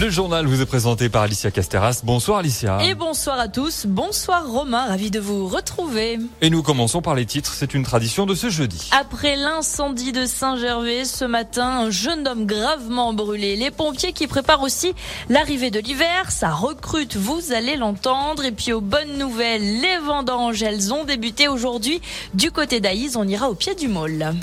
Le journal vous est présenté par Alicia Casteras. Bonsoir Alicia. Et bonsoir à tous. Bonsoir Romain, ravi de vous retrouver. Et nous commençons par les titres. C'est une tradition de ce jeudi. Après l'incendie de Saint-Gervais ce matin, un jeune homme gravement brûlé. Les pompiers qui préparent aussi l'arrivée de l'hiver. Ça recrute, vous allez l'entendre. Et puis aux bonnes nouvelles, les vendanges, elles ont débuté aujourd'hui. Du côté d'Aïs, on ira au pied du môle.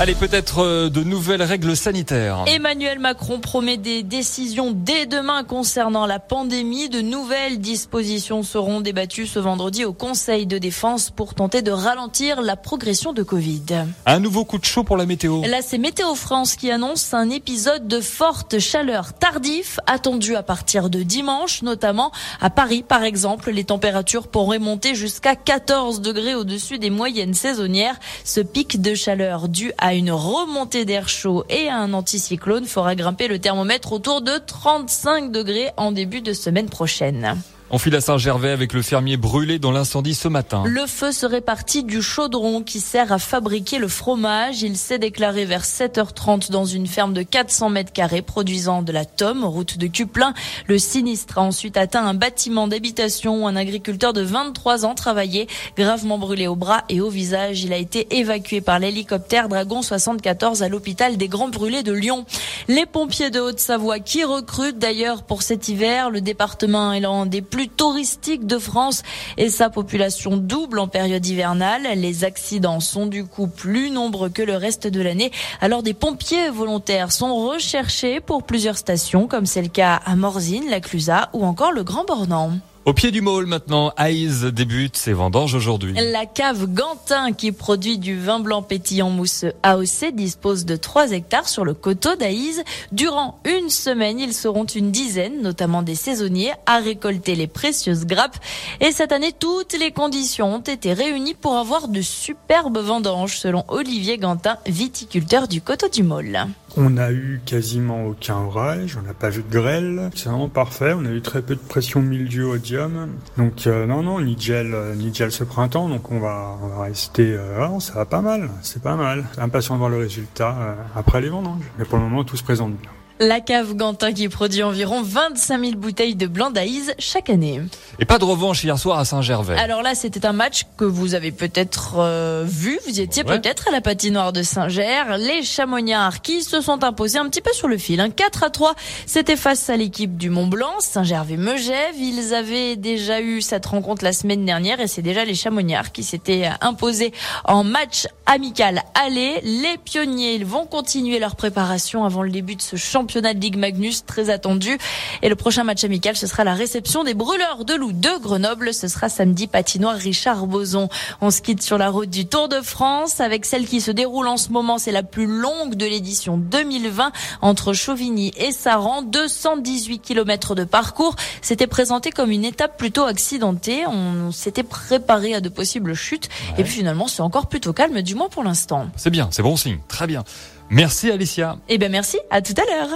Allez, peut-être euh, de nouvelles règles sanitaires. Emmanuel Macron promet des décisions dès demain concernant la pandémie. De nouvelles dispositions seront débattues ce vendredi au Conseil de défense pour tenter de ralentir la progression de Covid. Un nouveau coup de chaud pour la météo. Là, c'est Météo France qui annonce un épisode de forte chaleur tardif attendu à partir de dimanche, notamment à Paris, par exemple. Les températures pourraient monter jusqu'à 14 degrés au-dessus des moyennes saisonnières. Ce pic de chaleur dû à une remontée d'air chaud et à un anticyclone fera grimper le thermomètre autour de 35 degrés en début de semaine prochaine. On file à Saint-Gervais avec le fermier brûlé dans l'incendie ce matin. Le feu serait parti du chaudron qui sert à fabriquer le fromage. Il s'est déclaré vers 7h30 dans une ferme de 400 mètres carrés produisant de la tome, route de Cuplin. Le sinistre a ensuite atteint un bâtiment d'habitation où un agriculteur de 23 ans travaillait, gravement brûlé au bras et au visage. Il a été évacué par l'hélicoptère Dragon 74 à l'hôpital des Grands Brûlés de Lyon. Les pompiers de Haute-Savoie qui recrutent d'ailleurs pour cet hiver. Le département est l'un des plus touristique de France et sa population double en période hivernale. Les accidents sont du coup plus nombreux que le reste de l'année. Alors des pompiers volontaires sont recherchés pour plusieurs stations comme c'est le cas à Morzine, la Clusaz ou encore le Grand Bornand. Au pied du môle maintenant, Aïs débute ses vendanges aujourd'hui. La cave Gantin qui produit du vin blanc pétillant mousse AOC dispose de 3 hectares sur le coteau d'Aïs. Durant une semaine, ils seront une dizaine, notamment des saisonniers, à récolter les précieuses grappes. Et cette année, toutes les conditions ont été réunies pour avoir de superbes vendanges, selon Olivier Gantin, viticulteur du coteau du môle. On n'a eu quasiment aucun orage, on n'a pas vu de grêle, c'est vraiment parfait. On a eu très peu de pression milieu odium, donc euh, non non ni gel euh, ni gel ce printemps, donc on va on va rester. Euh, ça va pas mal, c'est pas mal. Impatient de voir le résultat euh, après les vendanges, mais pour le moment tout se présente bien. La cave Gantin qui produit environ 25 000 bouteilles de blanc d'Aïs chaque année. Et pas de revanche hier soir à Saint-Gervais. Alors là, c'était un match que vous avez peut-être euh, vu. Vous étiez Ouais. peut-être à la patinoire de Saint-Ger. Les Chamonniards qui se sont imposés un petit peu sur le fil. Un 4 à 3, c'était face à l'équipe du Mont-Blanc, Saint-Gervais-Megève. Ils avaient déjà eu cette rencontre la semaine dernière et c'est déjà les Chamonniards qui s'étaient imposés en match amical aller. Les pionniers, ils vont continuer leur préparation avant le début de ce championnat de Ligue Magnus très attendu. Et le prochain match amical, ce sera la réception des Brûleurs de Loup de Grenoble. Ce sera samedi patinoire Richard Boson. On se quitte sur la route du Tour de France avec celle qui se déroule en ce moment. C'est la plus longue de l'édition 2020 entre Chauvigny et Saran. 218 km de parcours. C'était présenté comme une étape plutôt accidentée. On s'était préparé à de possibles chutes. Et puis finalement, c'est encore plutôt calme, du moins pour l'instant. C'est bien, c'est bon signe. Très bien. Merci Alicia. Eh ben merci. À tout à l'heure.